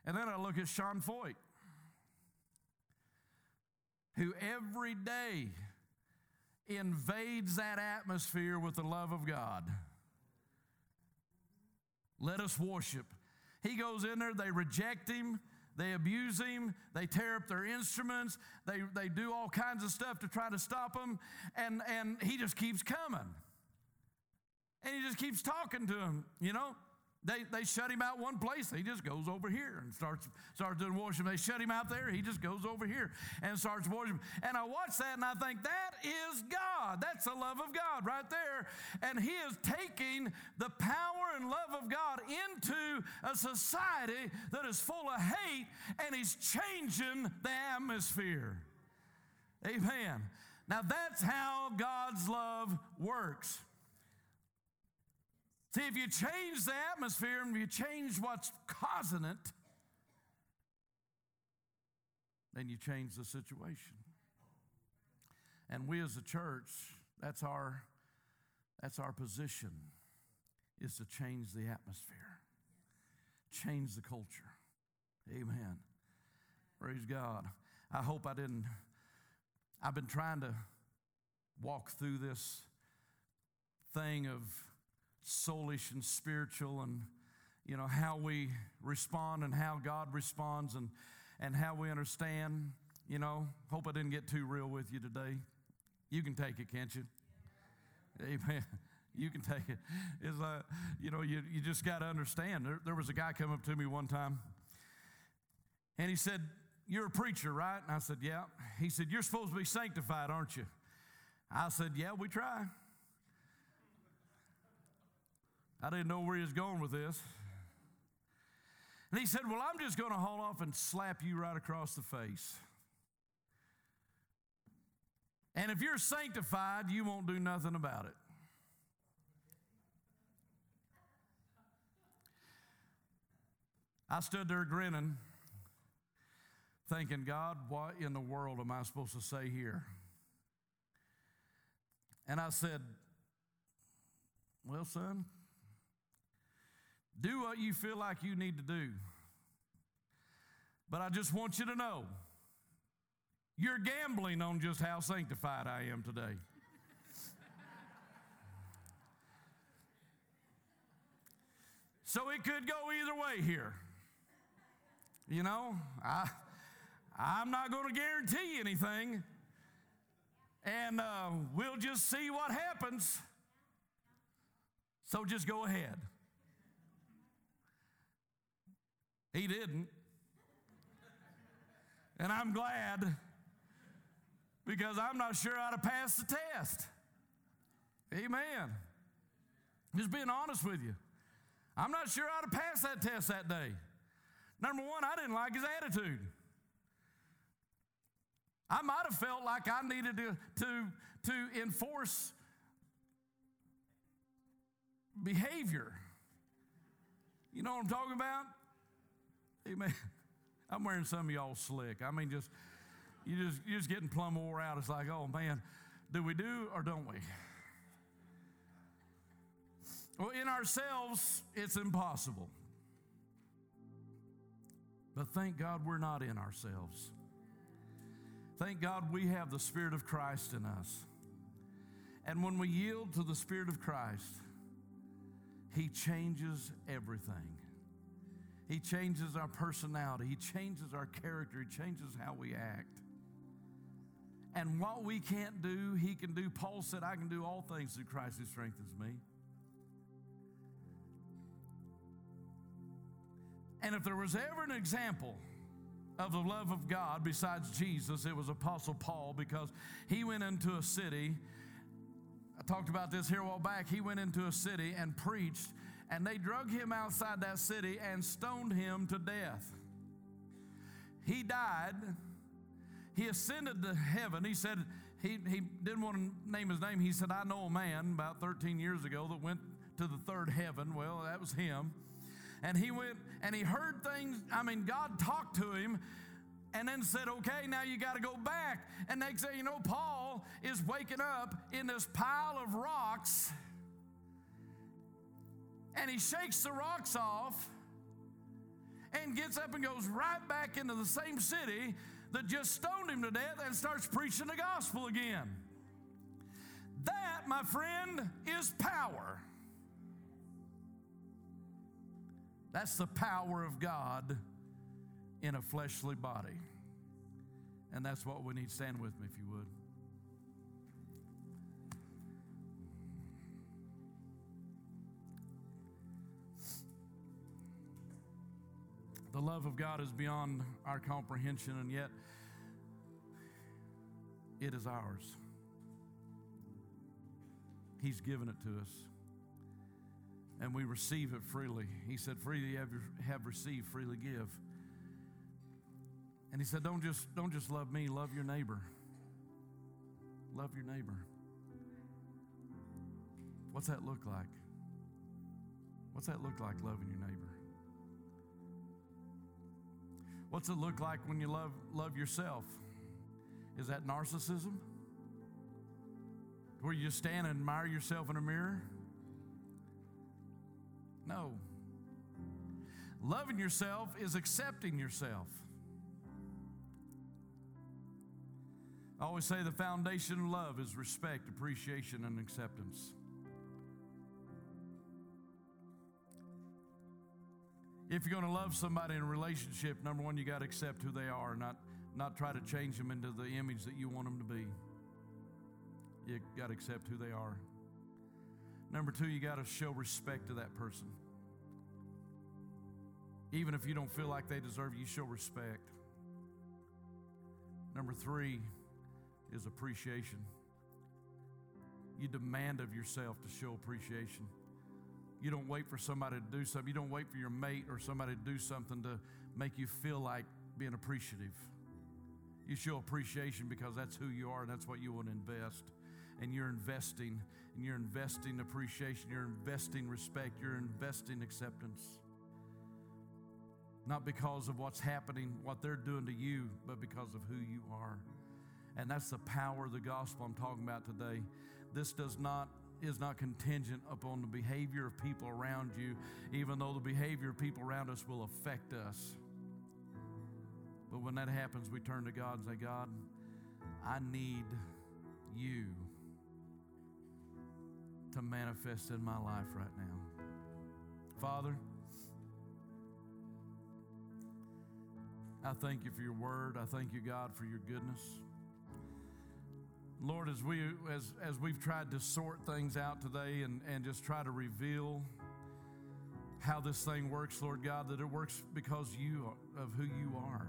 A: And then i look at sean Feucht, who every day invades that atmosphere with the love of god. Let us worship. He goes in there they reject him they abuse him. They tear up their instruments. They, they do all kinds of stuff to try to stop him. And, and he just keeps coming. And he just keeps talking to him, you know. They, they shut him out one place. He just goes over here and starts, starts doing worship. They shut him out there. He just goes over here and starts worship. And I watch that and I think, that is God. That's the love of God right there. And he is taking the power and love of God into a society that is full of hate and he's changing the atmosphere. Amen. Now that's how God's love works. See, if you change the atmosphere and you change what's causing it, then you change the situation. And we as a church, that's our that's our position is to change the atmosphere. Change the culture. Amen. Praise God. I hope I didn't I've been trying to walk through this thing of soulish and spiritual and you know how we respond and how God responds and and how we understand. You know hope I didn't get too real with you today. You can take it can't you? Amen. You can take it. It's like you know you, you just got to understand. There, there was a guy come up to me one time and he said you're a preacher right? And I said yeah. He said you're supposed to be sanctified aren't you? I said yeah we try I didn't know where he was going with this. And he said, Well, I'm just going to haul off and slap you right across the face. And if you're sanctified, you won't do nothing about it. I stood there grinning, thinking, God, what in the world am I supposed to say here? And I said, Well, son, do what you feel like you need to do. But I just want you to know you're gambling on just how sanctified I am today. so it could go either way here. You know, I, I'm not going to guarantee anything, and uh, we'll just see what happens. So just go ahead. He didn't. And I'm glad because I'm not sure to pass the test. Amen. Just being honest with you. I'm not sure to pass that test that day. Number one, I didn't like his attitude. I might have felt like I needed to, to, to enforce behavior. You know what I'm talking about? Amen. I'm wearing some of y'all slick. I mean, just you just you're just getting plumb wore out. It's like, oh man, do we do or don't we? Well, in ourselves, it's impossible. But thank God we're not in ourselves. Thank God we have the Spirit of Christ in us. And when we yield to the Spirit of Christ, He changes everything. He changes our personality. He changes our character. He changes how we act. And what we can't do, He can do. Paul said, I can do all things through Christ who strengthens me. And if there was ever an example of the love of God besides Jesus, it was Apostle Paul because he went into a city. I talked about this here a while back. He went into a city and preached and they drug him outside that city and stoned him to death. He died. He ascended to heaven. He said, he, he didn't want to name his name. He said, I know a man about 13 years ago that went to the third heaven. Well, that was him. And he went and he heard things. I mean, God talked to him and then said, okay, now you got to go back. And next thing you know, Paul is waking up in this pile of rocks and he shakes the rocks off and gets up and goes right back into the same city that just stoned him to death and starts preaching the gospel again. That, my friend, is power. That's the power of God in a fleshly body. And that's what we need. Stand with me if you would. The love of God is beyond our comprehension, and yet it is ours. He's given it to us, and we receive it freely. He said, Freely have, have received, freely give. And he said, Don't just, don't just love me, love your neighbor. Love your neighbor. What's that look like? What's that look like, loving your neighbor? What's it look like when you love, love yourself? Is that narcissism? Where you just stand and admire yourself in a mirror? No. Loving yourself is accepting yourself. I always say the foundation of love is respect, appreciation, and acceptance. If you're going to love somebody in a relationship, number one, you got to accept who they are, not, not try to change them into the image that you want them to be. You got to accept who they are. Number two, you got to show respect to that person. Even if you don't feel like they deserve you, show respect. Number three is appreciation. You demand of yourself to show appreciation. You don't wait for somebody to do something. You don't wait for your mate or somebody to do something to make you feel like being appreciative. You show appreciation because that's who you are and that's what you want to invest. And you're investing, and you're investing appreciation, you're investing respect, you're investing acceptance. Not because of what's happening, what they're doing to you, but because of who you are. And that's the power of the gospel I'm talking about today. This does not is not contingent upon the behavior of people around you, even though the behavior of people around us will affect us. But when that happens, we turn to God and say, God, I need you to manifest in my life right now. Father, I thank you for your word. I thank you, God, for your goodness. Lord, as, we, as, as we've tried to sort things out today and, and just try to reveal how this thing works, Lord God, that it works because you of who you are.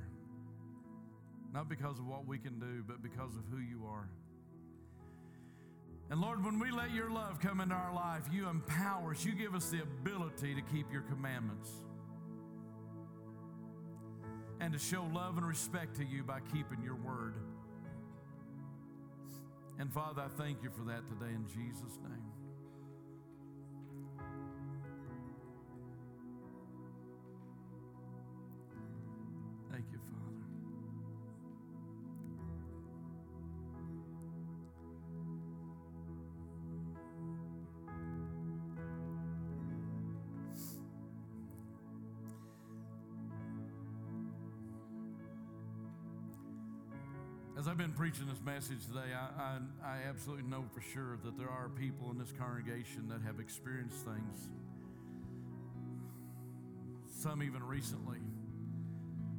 A: Not because of what we can do, but because of who you are. And Lord, when we let your love come into our life, you empower us. You give us the ability to keep your commandments and to show love and respect to you by keeping your word. And Father, I thank you for that today in Jesus' name. As I've been preaching this message today, I, I, I, absolutely know for sure that there are people in this congregation that have experienced things some even recently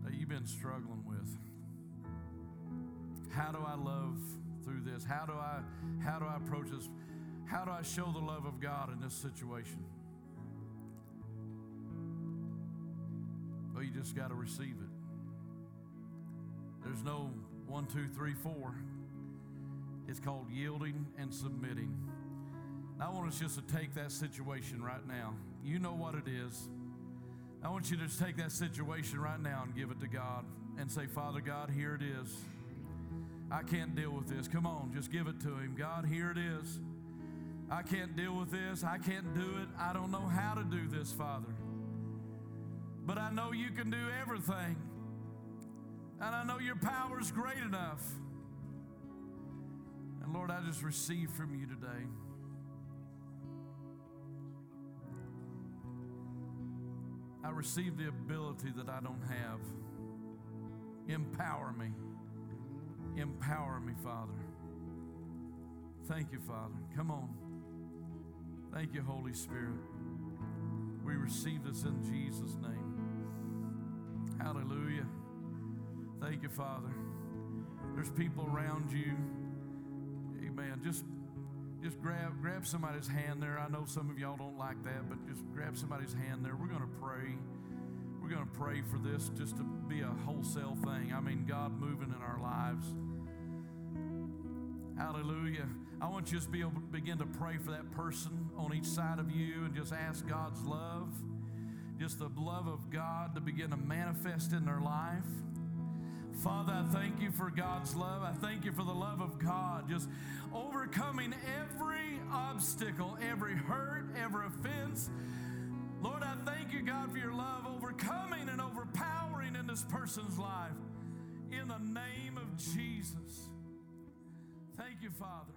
A: that you've been struggling with. How do I love through this? How do I how do I approach this? How do I show the love of God in this situation? Well, you just got to receive it. There's no one, two, three, four. It's called yielding and submitting. I want us just to take that situation right now. You know what it is. I want you to just take that situation right now and give it to God and say, Father God, here it is. I can't deal with this. Come on, just give it to Him. God, here it is. I can't deal with this. I can't do it. I don't know how to do this, Father. But I know you can do everything. And I know your power is great enough. And Lord, I just receive from you today. I receive the ability that I don't have. Empower me. Empower me, Father. Thank you, Father. Come on. Thank you, Holy Spirit. We receive this in Jesus' name. Hallelujah. Thank you, Father. There's people around you. Amen. Just just grab grab somebody's hand there. I know some of y'all don't like that, but just grab somebody's hand there. We're going to pray. We're going to pray for this just to be a wholesale thing. I mean, God moving in our lives. Hallelujah. I want you to be able to begin to pray for that person on each side of you and just ask God's love, just the love of God to begin to manifest in their life. Father, I thank you for God's love. I thank you for the love of God, just overcoming every obstacle, every hurt, every offense. Lord, I thank you, God, for your love overcoming and overpowering in this person's life. In the name of Jesus. Thank you, Father.